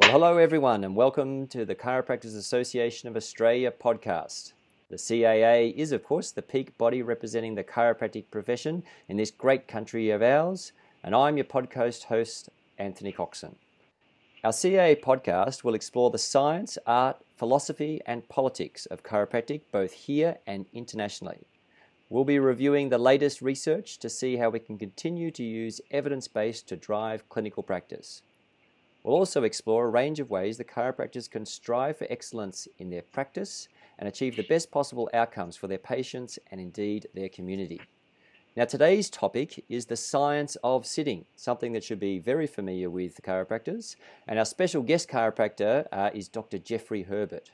Well, hello everyone, and welcome to the Chiropractors Association of Australia podcast. The CAA is, of course, the peak body representing the chiropractic profession in this great country of ours, and I'm your podcast host, Anthony Coxon. Our CAA podcast will explore the science, art, philosophy, and politics of chiropractic both here and internationally. We'll be reviewing the latest research to see how we can continue to use evidence based to drive clinical practice. We'll also explore a range of ways that chiropractors can strive for excellence in their practice and achieve the best possible outcomes for their patients and indeed their community. Now, today's topic is the science of sitting, something that should be very familiar with chiropractors. And our special guest chiropractor uh, is Dr. Jeffrey Herbert.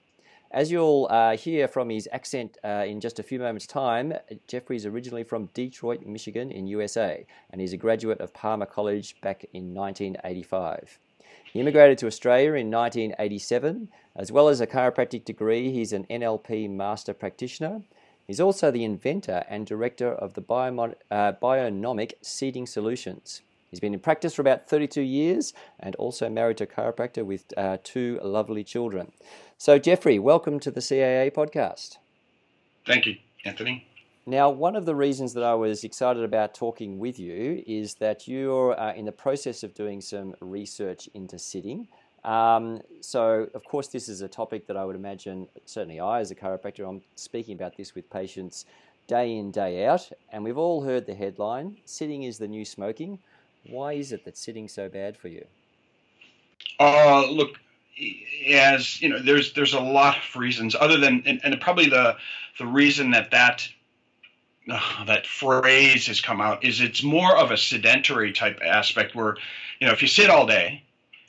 As you'll uh, hear from his accent uh, in just a few moments' time, Jeffrey is originally from Detroit, Michigan, in USA, and he's a graduate of Palmer College back in 1985. He immigrated to Australia in 1987. As well as a chiropractic degree, he's an NLP master practitioner. He's also the inventor and director of the Biomod- uh, Bionomic Seating Solutions. He's been in practice for about 32 years and also married to a chiropractor with uh, two lovely children. So, Jeffrey, welcome to the CAA podcast. Thank you, Anthony. Now, one of the reasons that I was excited about talking with you is that you're uh, in the process of doing some research into sitting. Um, so, of course, this is a topic that I would imagine, certainly I as a chiropractor, I'm speaking about this with patients day in, day out. And we've all heard the headline sitting is the new smoking. Why is it that sitting's so bad for you? Uh, look, as you know, there's there's a lot of reasons other than, and, and probably the the reason that that that phrase has come out. Is it's more of a sedentary type aspect where you know if you sit all day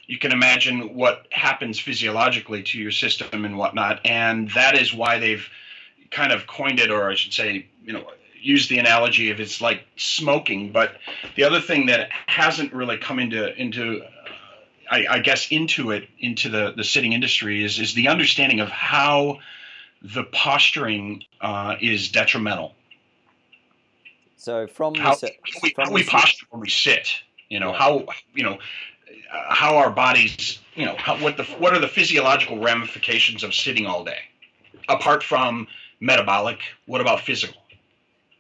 you can imagine what happens physiologically to your system and whatnot. And that is why they've kind of coined it or i should say you know used the analogy of it's like smoking. But the other thing that hasn't really come into into I, I guess into it into the the sitting industry is is the understanding of how the posturing uh, is detrimental so from how, the, we, from how we posture when we sit, you know, yeah. how you know uh, how our bodies, you know, how, what the what are the physiological ramifications of sitting all day, apart from metabolic. What about physical?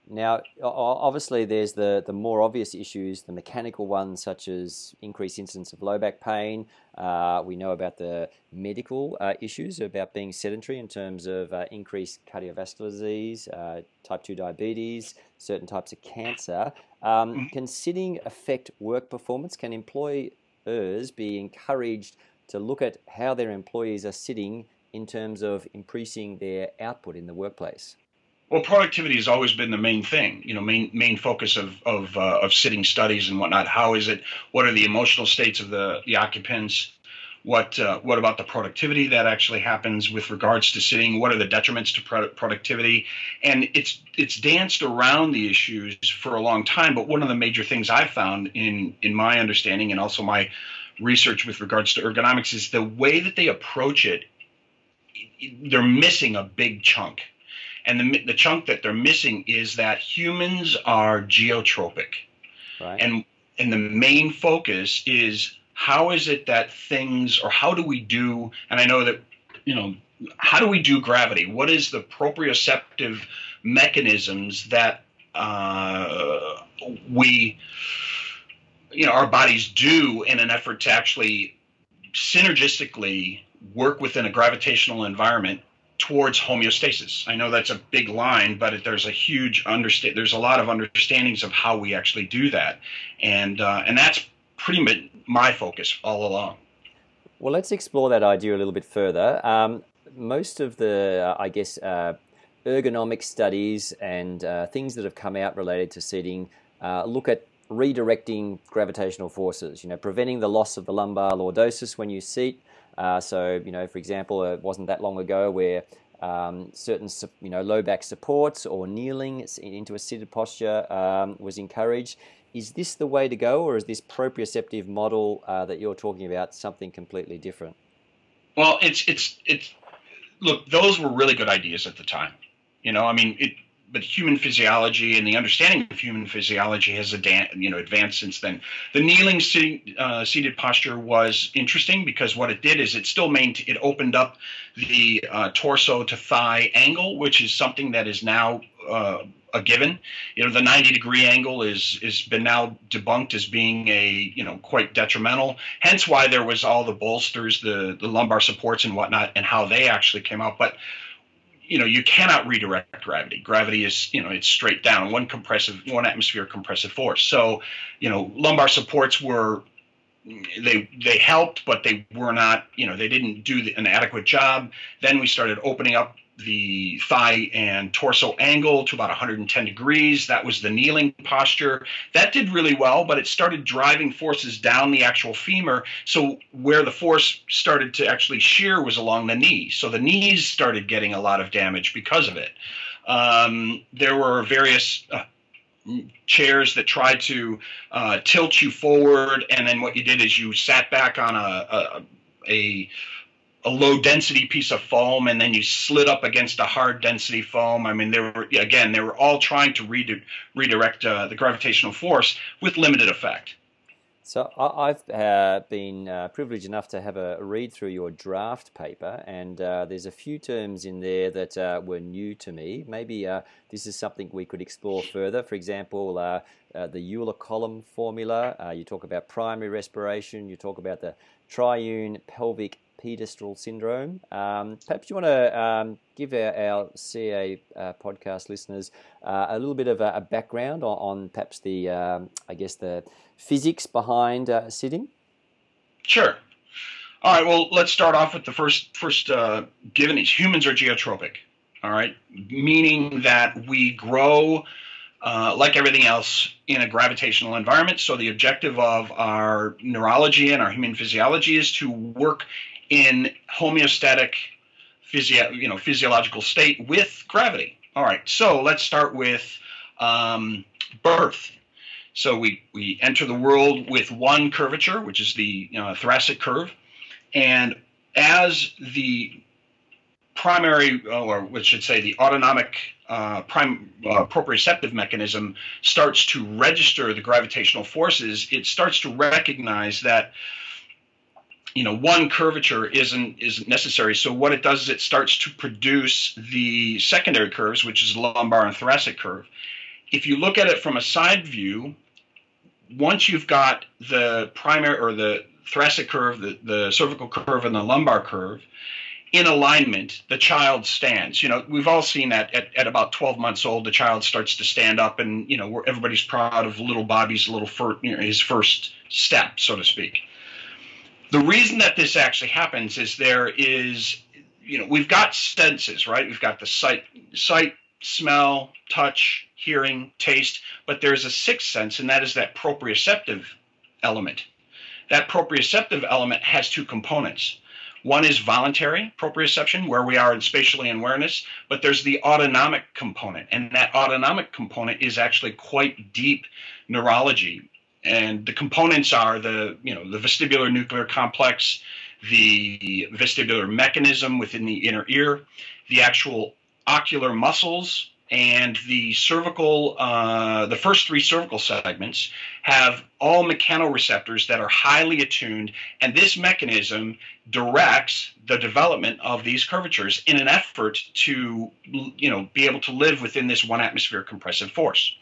Now, obviously, there's the, the more obvious issues, the mechanical ones, such as increased incidence of low back pain. Uh, we know about the medical uh, issues about being sedentary in terms of uh, increased cardiovascular disease, uh, type 2 diabetes, certain types of cancer. Um, mm-hmm. can sitting affect work performance? Can employers be encouraged to look at how their employees are sitting in terms of increasing their output in the workplace? Well, productivity has always been the main thing, you know, main main focus of of uh, of sitting studies and whatnot. How is it? What are the emotional states of the the occupants? What uh, what about the productivity that actually happens with regards to sitting? What are the detriments to pro- productivity? And it's it's danced around the issues for a long time. But one of the major things I've found in in my understanding and also my research with regards to ergonomics is the way that they approach it. They're missing a big chunk and the, the chunk that they're missing is that humans are geotropic. Right. And, and the main focus is how is it that things, or how do we do, and I know that, you know, how do we do gravity? What is the proprioceptive mechanisms that uh, we, you know, our bodies do in an effort to actually synergistically work within a gravitational environment towards homeostasis. I know that's a big line, but there's a huge understand. There's a lot of understandings of how we actually do that, and uh, and that's pretty much my focus all along. Well, let's explore that idea a little bit further. Um, most of the, uh, I guess, uh, ergonomic studies and uh, things that have come out related to seating uh, look at redirecting gravitational forces. You know, preventing the loss of the lumbar lordosis when you seat uh, so, you know, for example, it wasn't that long ago where um, certain, you know, low back supports or kneeling into a seated posture um, was encouraged. Is this the way to go, or is this proprioceptive model uh, that you're talking about something completely different? Well, it's it's it's look, those were really good ideas at the time. You know, I mean, it but human physiology and the understanding of human physiology has you know advanced since then. The kneeling uh, seated posture was interesting because what it did is it still maintained it opened up the uh, torso to thigh angle, which is something that is now uh, a given. You know, the 90 degree angle is is been now debunked as being a you know quite detrimental. Hence why there was all the bolsters, the the lumbar supports and whatnot, and how they actually came out. But you know, you cannot redirect gravity. Gravity is, you know, it's straight down, one compressive, one atmosphere compressive force. So, you know, lumbar supports were they they helped, but they were not, you know, they didn't do an adequate job. Then we started opening up the thigh and torso angle to about 110 degrees. That was the kneeling posture. That did really well, but it started driving forces down the actual femur. So where the force started to actually shear was along the knee. So the knees started getting a lot of damage because of it. Um, there were various uh, chairs that tried to uh, tilt you forward, and then what you did is you sat back on a, a, a a low density piece of foam and then you slid up against a hard density foam. I mean, they were again, they were all trying to redi- redirect uh, the gravitational force with limited effect. So I've uh, been uh, privileged enough to have a read through your draft paper, and uh, there's a few terms in there that uh, were new to me. Maybe uh, this is something we could explore further. For example, the Euler column formula. you talk about primary respiration. You talk about the triune pelvic pedestral syndrome. Um, perhaps you want to um, give our, our CA uh, podcast listeners uh, a little bit of a, a background on, on, perhaps the, um, I guess, the physics behind uh, sitting. Sure. All right. Well, let's start off with the first first uh, given is humans are geotropic. All right, meaning that we grow. Uh, like everything else in a gravitational environment. So, the objective of our neurology and our human physiology is to work in homeostatic physio, you know, physiological state with gravity. All right, so let's start with um, birth. So we, we enter the world with one curvature, which is the you know, thoracic curve. And as the primary, or we should say the autonomic uh, prime uh, proprioceptive mechanism starts to register the gravitational forces, it starts to recognize that you know one curvature isn't isn't necessary. So what it does is it starts to produce the secondary curves which is lumbar and thoracic curve. If you look at it from a side view once you've got the primary or the thoracic curve the, the cervical curve and the lumbar curve in alignment the child stands. You know we've all seen that at, at about 12 months old the child starts to stand up and you know everybody's proud of little bobby's little fir- you know, his first step so to speak the reason that this actually happens is there is, you know, we've got senses, right? We've got the sight, sight, smell, touch, hearing, taste, but there's a sixth sense, and that is that proprioceptive element. That proprioceptive element has two components. One is voluntary proprioception, where we are in spatially awareness, but there's the autonomic component, and that autonomic component is actually quite deep neurology and the components are the you know the vestibular nuclear complex the vestibular mechanism within the inner ear the actual ocular muscles and the cervical uh, the first three cervical segments have all mechanoreceptors that are highly attuned and this mechanism directs the development of these curvatures in an effort to you know be able to live within this one atmosphere compressive force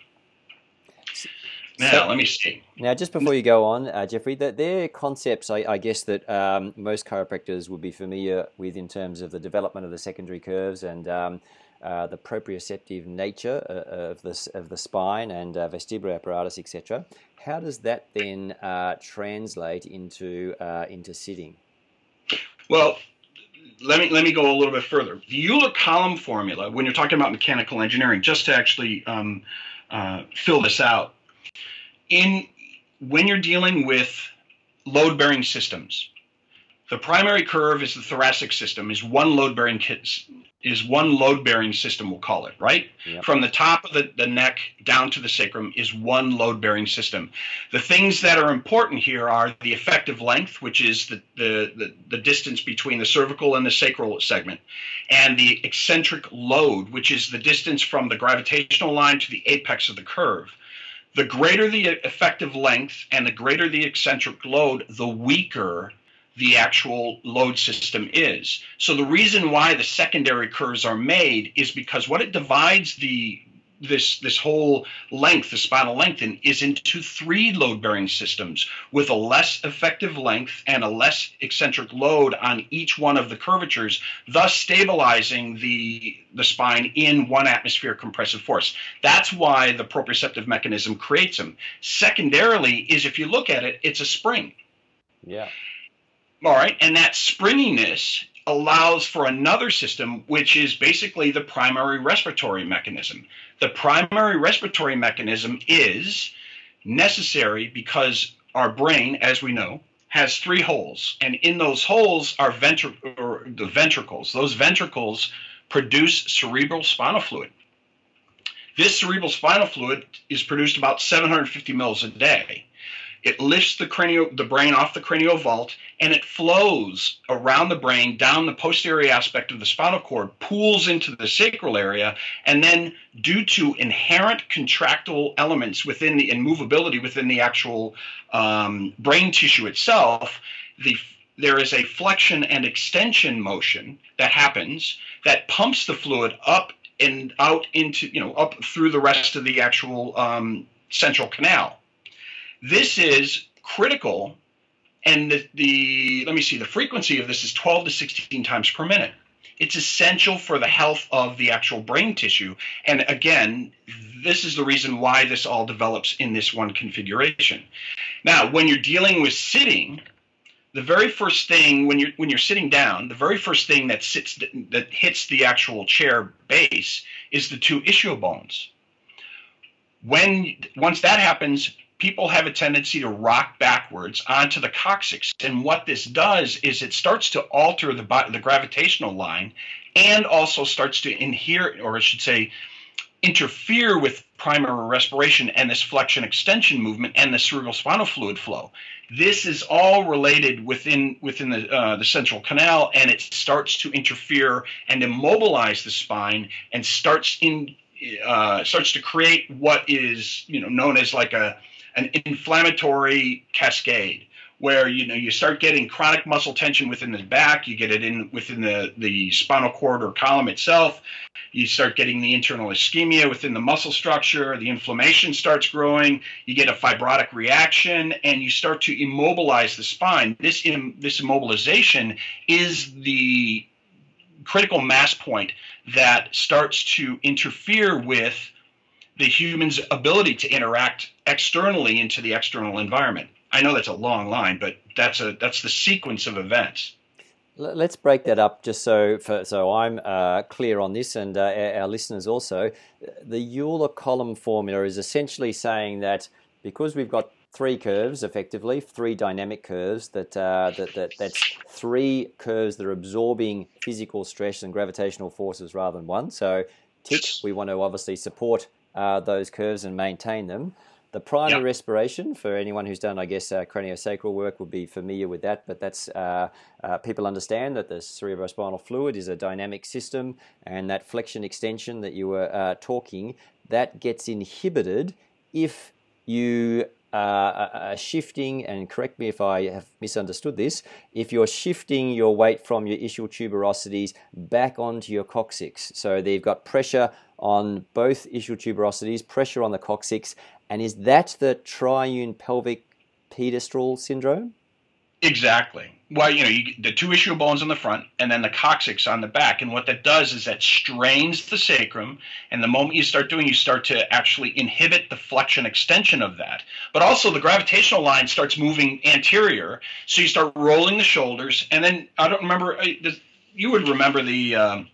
now, so, let me see. Now, just before you go on, uh, Jeffrey, that they're concepts I, I guess that um, most chiropractors would be familiar with in terms of the development of the secondary curves and um, uh, the proprioceptive nature uh, of the of the spine and uh, vestibular apparatus, etc. How does that then uh, translate into uh, into sitting? Well, let me let me go a little bit further. The Euler column formula, when you're talking about mechanical engineering, just to actually um, fill this out in when you're dealing with load bearing systems, The primary curve is the thoracic system, is one load bearing is one load bearing system, we'll call it, right? Yep. From the top of the, the neck down to the sacrum is one load bearing system. The things that are important here are the effective length, which is the, the, the, the, distance between the cervical and the sacral segment, and the eccentric load, which is the distance from the gravitational line to the apex of the curve. The greater the effective length and the greater the eccentric load, the weaker the actual load system is. So the reason why the secondary curves are made is because what it divides the this this whole length, the spinal length, is into three load bearing systems with a less effective length and a less eccentric load on each one of the curvatures, thus stabilizing the the spine in one atmosphere compressive force. That's why the proprioceptive mechanism creates them. Secondarily, is if you look at it, it's a spring. Yeah. All right, and that springiness allows for another system, which is basically the primary respiratory mechanism. The primary respiratory mechanism is necessary because our brain, as we know, has three holes, and in those holes are ventri- the ventricles. Those ventricles produce cerebral spinal fluid. This cerebral spinal fluid is produced about 750 mils a day. It lifts the cranial, the brain off the cranial vault, and it flows around the brain down the posterior aspect of the spinal cord, pools into the sacral area, and then, due to inherent contractile elements within the and movability within the actual um, brain tissue itself, the there is a flexion and extension motion that happens that pumps the fluid up and out into you know up through the rest of the actual um, central canal this is critical, and the, the let me see, the frequency of this is 12 to 16 times per minute. It's essential for the health of the actual brain tissue. And again, this is the reason why this all develops in this one configuration. Now, when you're dealing with sitting, the very first thing when you're when you're sitting down, the very first thing that sits that hits the actual chair base is the two ischial bones. When once that happens, people have a tendency to rock backwards onto the coccyx. And what this does is it starts to alter the, the gravitational line and also starts to adhere, or I should say, interfere with primary respiration and this flexion extension movement and the cerebral spinal fluid flow. This is all related within within the uh, the central canal, and it starts to interfere and immobilize the spine and starts in uh, starts to create what is you know known as like a an inflammatory cascade where you know you start getting chronic muscle tension within the back you get it in within the the spinal cord or column itself you start getting the internal ischemia within the muscle structure the inflammation starts growing you get a fibrotic reaction and you start to immobilize the spine. This Im, this immobilization is the critical mass point that starts to interfere with the human's ability to interact externally into the external environment. I know that's a long line, but that's a that's the sequence of events. Let's break that up just so for, so I'm uh, clear on this and uh, our listeners also. The Euler column formula is essentially saying that because we've got three curves, effectively three dynamic curves, that, uh, that, that that's three curves that are absorbing physical stress and gravitational forces rather than one. So tick, we want to obviously support uh, those curves and maintain them. The primary yep. respiration, for anyone who's done, I guess, uh, craniosacral work would be familiar with that, but that's uh, uh, people understand that the cerebrospinal fluid is a dynamic system, and that flexion extension that you were uh, talking, that gets inhibited if you uh, shifting, and correct me if I have misunderstood this, if you're shifting your weight from your ischial tuberosities back onto your coccyx. So they've got pressure on both ischial tuberosities, pressure on the coccyx, and is that the triune pelvic pedestral syndrome? Exactly. Well, you know, you, the two ischial bones on the front and then the coccyx on the back. And what that does is that strains the sacrum. And the moment you start doing, you start to actually inhibit the flexion extension of that. But also the gravitational line starts moving anterior. So you start rolling the shoulders. And then I don't remember, uh, you would remember the, um,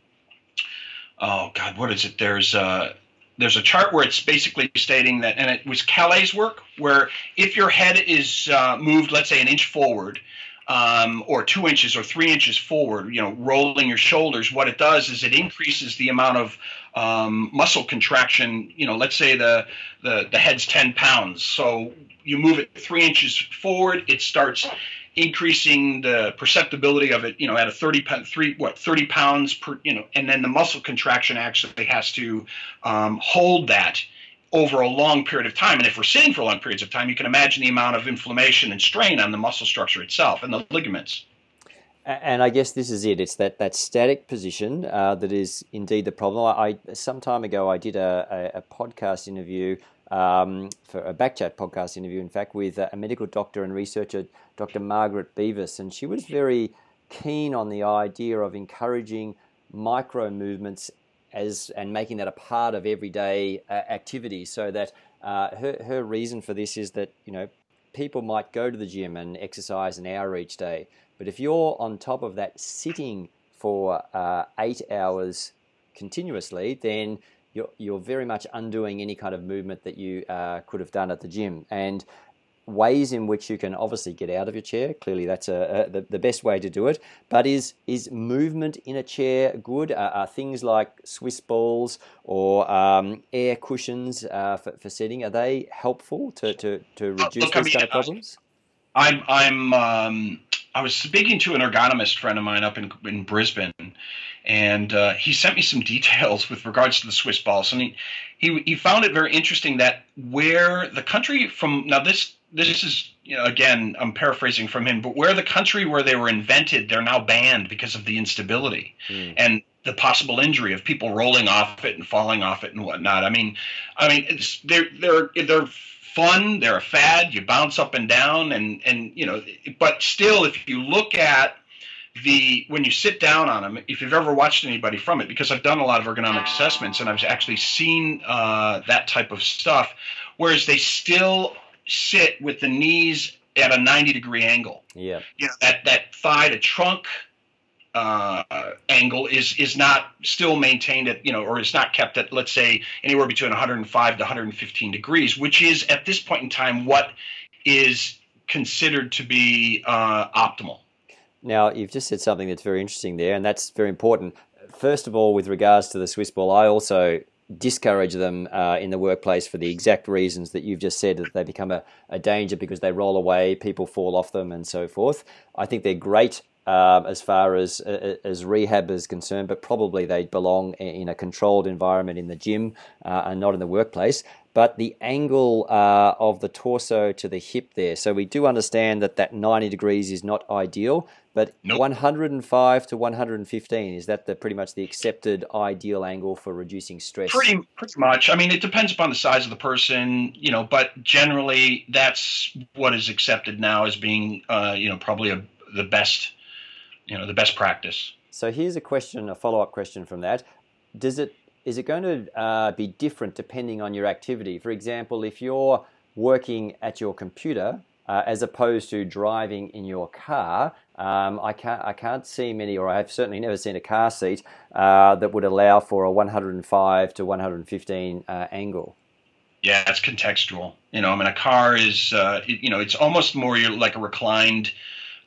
oh God, what is it? There's, uh, there's a chart where it's basically stating that, and it was Cailliet's work, where if your head is uh, moved, let's say, an inch forward, um, or two inches or three inches forward, you know, rolling your shoulders, what it does is it increases the amount of um, muscle contraction. You know, let's say the, the the head's 10 pounds, so you move it three inches forward, it starts increasing the perceptibility of it. You know, at a 30 three what 30 pounds per, you know, and then the muscle contraction actually has to um, hold that over a long period of time. And if we're sitting for long periods of time, you can imagine the amount of inflammation and strain on the muscle structure itself and the ligaments. And I guess this is it. It's that, that static position uh, that is indeed the problem. I, some time ago I did a, a, a podcast interview um, for a backchat podcast interview, in fact, with a medical doctor and researcher, Dr. Margaret Beavis, and she was very keen on the idea of encouraging micro movements as and making that a part of everyday uh, activity so that uh, her, her reason for this is that you know people might go to the gym and exercise an hour each day but if you're on top of that sitting for uh, eight hours continuously then you're, you're very much undoing any kind of movement that you uh, could have done at the gym and ways in which you can obviously get out of your chair. Clearly, that's a, a the, the, best way to do it. But is is movement in a chair good? Are, are things like Swiss balls or um, air cushions uh, for, for sitting are they helpful to to, to reduce I mean, kind of problems? I'm I'm um, I was speaking to an ergonomist friend of mine up in in Brisbane, and uh, he sent me some details with regards to the Swiss balls, and he, he he found it very interesting that where the country from now this this is you know again I'm paraphrasing from him, but where the country where they were invented, they're now banned because of the instability mm. and the possible injury of people rolling off it and falling off it and whatnot. I mean, I mean it's they're they're they're fun, they're a fad. You bounce up and down, and and you know, but still, if you look at the when you sit down on them, if you've ever watched anybody from it, because I've done a lot of ergonomic assessments and I've actually seen uh, that type of stuff, whereas they still sit with the knees at a 90 degree angle. Yeah. You know, that, that thigh to trunk uh, angle is is not still maintained at you know or is not kept at let's say anywhere between 105 to 115 degrees which is at this point in time what is considered to be uh, optimal now you've just said something that's very interesting there and that's very important first of all with regards to the swiss ball i also discourage them uh, in the workplace for the exact reasons that you've just said that they become a, a, danger because they roll away, people fall off them, and so forth. I think they're great um, as far as as rehab is concerned, but probably they belong in a controlled environment in the gym uh, and not in the workplace. But the angle uh, of the torso to the hip there, so we do understand that that 90 degrees is not ideal, but nope. 105 to 115 is that the pretty much the accepted ideal angle for reducing stress? Pretty pretty much. I mean, it depends upon the size of the person, you know, but generally that's what is accepted now as being, uh, you know, probably a, the best, you know, the best practice. So here's a question, a follow up question from that. Does it is it going to uh, be different depending on your activity? For example, if you're working at your computer uh, as opposed to driving in your car, um, I can't I can't see many, or I've certainly never seen a car seat uh, that would allow for a 105 to 115 uh, angle. Yeah, it's contextual. You know, I mean, a car is uh, it, you know it's almost more like a reclined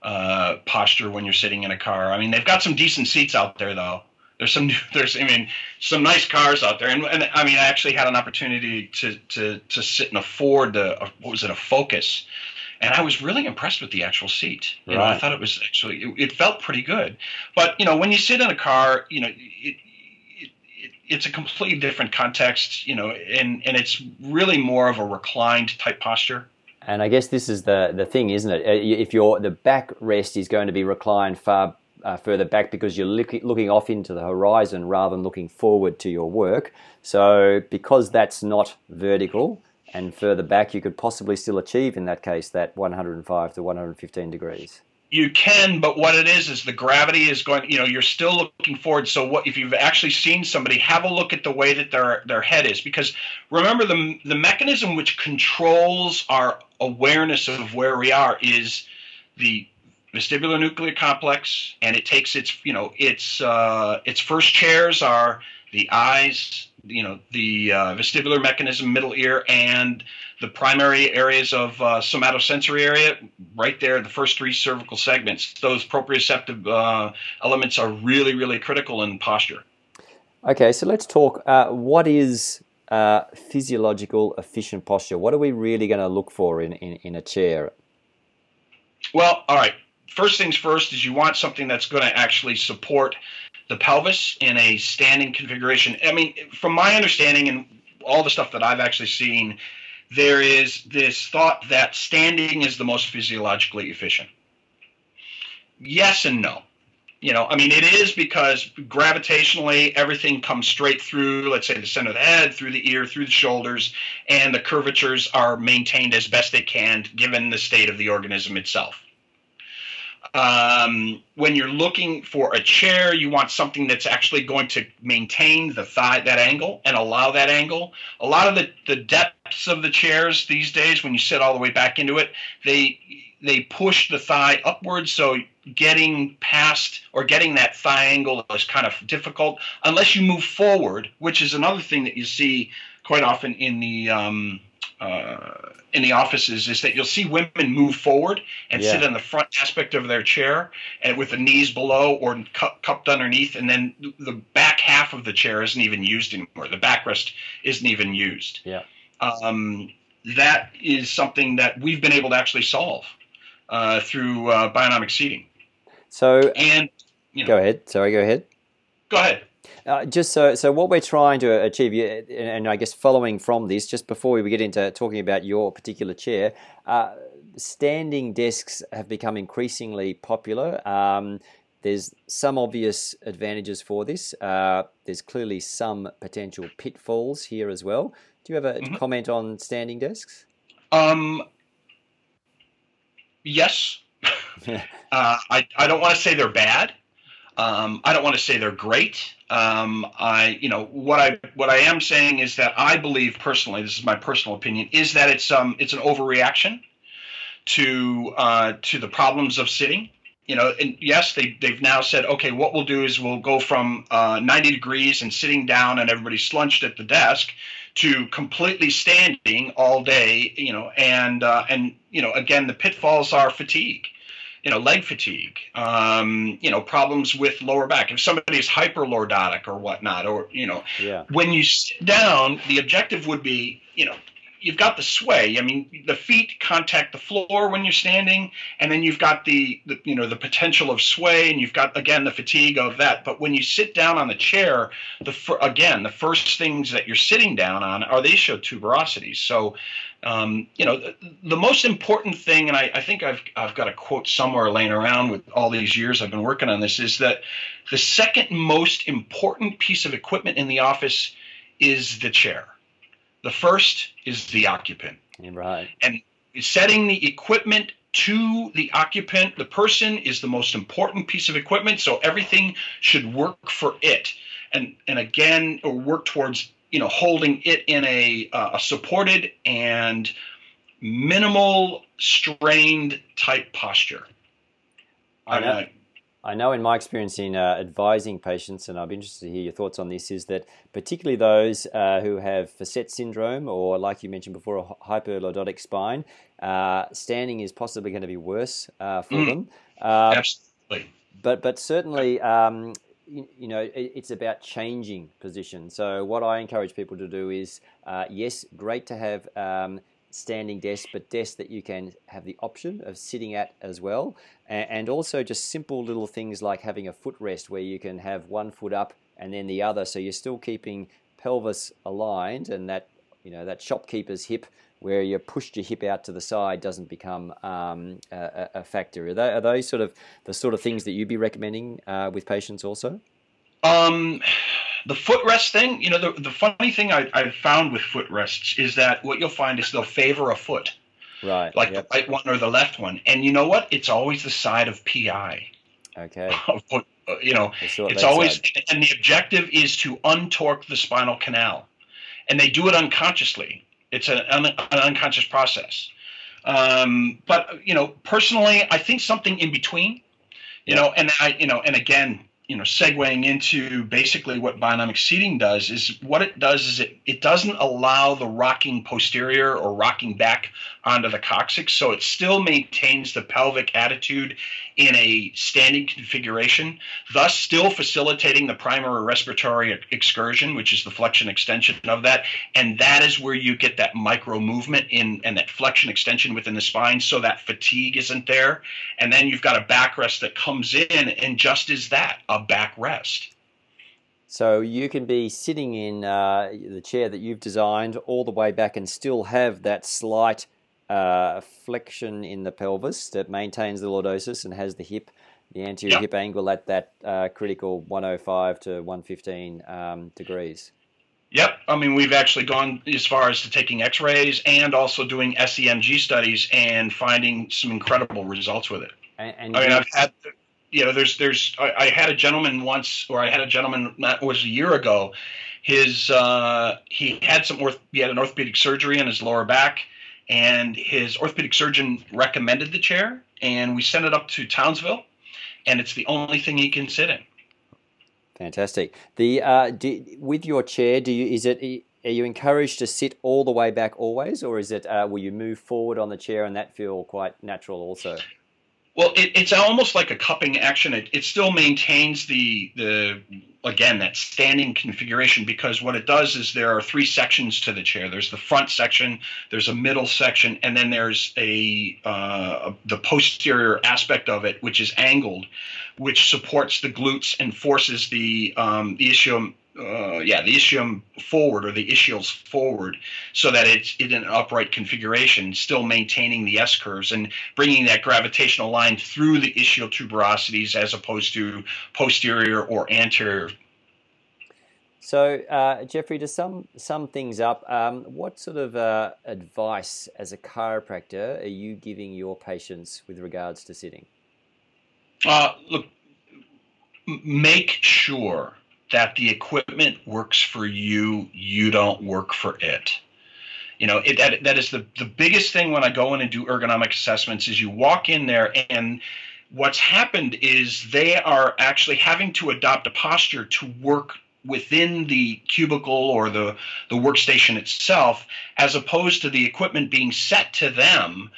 uh, posture when you're sitting in a car. I mean, they've got some decent seats out there though. There's some there's I mean some nice cars out there, and, and I mean I actually had an opportunity to to to sit in a Ford, uh, what was it, a Focus and I was really impressed with the actual seat. You right. know, I thought it was actually it, it, felt pretty good. But you know, when you sit in a car, you know, it, it, it's a completely different context. You know, and and it's really more of a reclined type posture. And I guess this is the the thing, isn't it? Uh, if your the back rest is going to be reclined far uh, further back because you're look, looking off into the horizon rather than looking forward to your work. So because that's not vertical, and further back, you could possibly still achieve in that case that 105 to 115 degrees. You can, but what it is is the gravity is going. You know, you're still looking forward. So, what if you've actually seen somebody? Have a look at the way that their their head is, because remember the the mechanism which controls our awareness of where we are is the vestibular nuclear complex, and it takes its you know its uh, its first chairs are the eyes, you know the uh, vestibular mechanism, middle ear, and the primary areas of uh, somatosensory area, right there, the first three cervical segments. Those proprioceptive uh, elements are really, really critical in posture. Okay, so let's talk. Uh, what is uh, physiological efficient posture? What are we really going to look for in, in, in a chair? Well, all right. First things first is you want something that's going to actually support the pelvis in a standing configuration. I mean, from my understanding and all the stuff that I've actually seen, there is this thought that standing is the most physiologically efficient. Yes and no. You know, I mean, it is because gravitationally everything comes straight through, let's say, the center of the head, through the ear, through the shoulders, and the curvatures are maintained as best they can given the state of the organism itself. Um, when you're looking for a chair, you want something that's actually going to maintain the thigh that angle and allow that angle. A lot of the, the depths of the chairs these days, when you sit all the way back into it, they they push the thigh upwards, so getting past or getting that thigh angle is kind of difficult unless you move forward, which is another thing that you see quite often in the um, uh, in the offices is that you'll see women move forward and yeah. sit on the front aspect of their chair and with the knees below or cu- cupped underneath and then the back half of the chair isn't even used anymore. The backrest isn't even used. Yeah. Um, that is something that we've been able to actually solve uh, through uh, bionomic seating so and you know, go ahead. Sorry go ahead. Go ahead uh, just so, so what we're trying to achieve, and I guess following from this, just before we get into talking about your particular chair, uh, standing desks have become increasingly popular. Um, there's some obvious advantages for this. Uh, there's clearly some potential pitfalls here as well. Do you have a mm-hmm. comment on standing desks? Um, yes. uh, I, I don't want to say they're bad. Um, I don't want to say they're great. Um, I, you know, what I what I am saying is that I believe personally, this is my personal opinion, is that it's um it's an overreaction to uh, to the problems of sitting. You know, and yes, they they've now said, okay, what we'll do is we'll go from uh, 90 degrees and sitting down and everybody slunched at the desk to completely standing all day. You know, and uh, and you know, again, the pitfalls are fatigue you know, leg fatigue, um, you know, problems with lower back. If somebody is hyperlordotic or whatnot, or you know, yeah. when you sit down, the objective would be, you know, you've got the sway. I mean, the feet contact the floor when you're standing, and then you've got the, the, you know the potential of sway, and you've got again the fatigue of that. But when you sit down on the chair, the again the first things that you're sitting down on are the ischotuberosities. So um, you know, the, the, most important thing, and I, I, think I've I've got a quote somewhere laying around with all these years I've been working on this, is that the second most important piece of equipment in the office is the chair. The first is the occupant. Right. And setting the equipment to the occupant, the person is the most important piece of equipment, so everything should work for it. And and again, or work towards you know holding it in a, uh, a supported and minimal strained type posture. I know, I know in my experience in uh, advising patients, and I'd be interested to hear your thoughts on this, is that particularly those uh, who have facet syndrome or, like you mentioned before, a hyperlordotic spine, uh, standing is possibly going to be worse uh, for mm. them. Um, Absolutely. But, but certainly, um, you, know, it's about changing position. So what I encourage people to do is, uh, yes, great to have um, standing desk, but desks that you can have the option of sitting at as well, and also just simple little things like having a footrest where you can have one foot up and then the other, so you're still keeping pelvis aligned, and that you know that shopkeeper's hip where you pushed your hip out to the side doesn't become um, a, a, factor. Are, they, are, those sort of the sort of things that you'd be recommending uh, with patients also? Um, the footrest thing, you know, the, the funny thing I, I've found with footrests is that what you'll find is they'll favor a foot. Right. Like yep. the right one or the left one. And you know what? It's always the side of PI. Okay. you know, it's always, side. and the objective is to untorque the spinal canal. And they do it unconsciously. It's an, an unconscious process. Um, but you know, personally, I think something in between. You know, and I, you know, and again, you know, segueing into basically what biodynamic seating does is what it does is it, it doesn't allow the rocking posterior or rocking back onto the coccyx, so it still maintains the pelvic attitude in a standing configuration, thus still facilitating the primary respiratory excursion, which is the flexion extension of that, and that is where you get that micro movement in and that flexion extension within the spine, so that fatigue isn't there, and then you've got a backrest that comes in and just is that a backrest. So you can be sitting in uh, the chair that you've designed all the way back and still have that slight uh, flexion in the pelvis that maintains the lordosis and has the hip, the anterior yep. hip angle at that uh, critical 105 to 115 um, degrees. Yep. I mean, we've actually gone as far as to taking x rays and also doing SEMG studies and finding some incredible results with it. And, and I mean, I've had you know, there's there's I, I, had a gentleman once, or I had a gentleman that was a year ago. His uh, he had some orth- he had an orthopedic surgery in his lower back, and his orthopedic surgeon recommended the chair, and we sent it up to Townsville, and it's the only thing he can sit in. Fantastic. The uh, do, with your chair, do you is it are you encouraged to sit all the way back always, or is it uh, will you move forward on the chair and that feel quite natural also? Well, it, it's almost like a cupping action. It, it still maintains the the again that standing configuration because what it does is there are three sections to the chair. There's the front section, there's a middle section, and then there's a uh, the posterior aspect of it, which is angled, which supports the glutes and forces the um, the ischium uh, yeah, the ischium forward or the ischials forward so that it's in an upright configuration, still maintaining the S curves and bringing that gravitational line through the ischial tuberosities as opposed to posterior or anterior. So, uh, Jeffrey, to sum, sum things up, um, what sort of uh, advice as a chiropractor are you giving your patients with regards to sitting? Uh, look, make sure that the equipment works for you, you don't work for it. You know, it, that, that is the, the biggest thing when I go in and do ergonomic assessments is you walk in there and what's happened is they are actually having to adopt a posture to work within the cubicle or the, the workstation itself as opposed to the equipment being set to them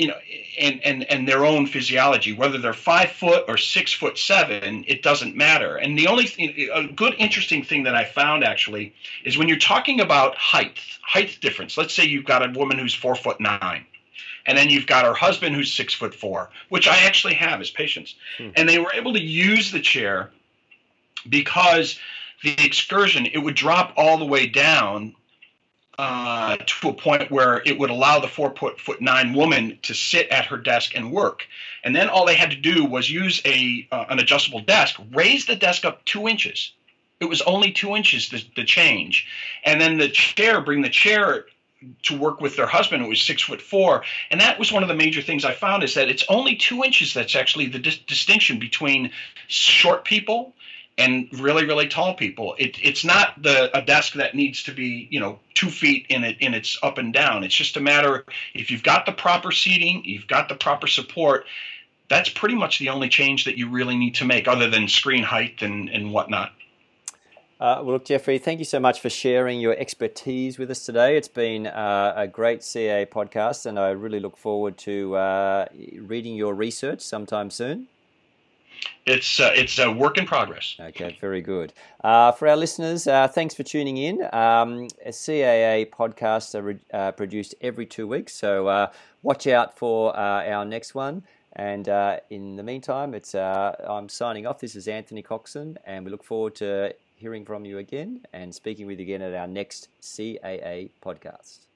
you know, and, and, and their own physiology, whether they're five foot or six foot seven, it doesn't matter. And the only thing, a good, interesting thing that I found actually is when you're talking about height, height difference. Let's say you've got a woman who's four foot nine, and then you've got her husband who's six foot four, which I actually have as patients, hmm. and they were able to use the chair because the excursion it would drop all the way down uh, to a point where it would allow the four foot, nine woman to sit at her desk and work. And then all they had to do was use a uh, an adjustable desk, raise the desk up two inches. It was only two inches the, the change, and then the chair, bring the chair to work with their husband who was six foot four and that was one of the major things i found is that it's only two inches that's actually the dis- distinction between short people and really really tall people. It, it's not the a desk that needs to be you know two feet in it in its up and down. It's just a matter if you've got the proper seating you've got the proper support that's pretty much the only change that you really need to make other than screen height and, and whatnot. Uh, well, look, Jeffrey, thank you so much for sharing your expertise with us today. It's been uh, a great CA podcast, and I really look forward to uh, reading your research sometime soon it's uh, it's a work in progress. Okay, very good. Uh, for our listeners, uh, thanks for tuning in. Um, CAA podcasts are re- uh, produced every two weeks, so uh, watch out for uh, our next one. And in the meantime, it's I'm signing off. This is Anthony Coxon, and we look forward to hearing from you again and speaking with you again at our next CAA podcast.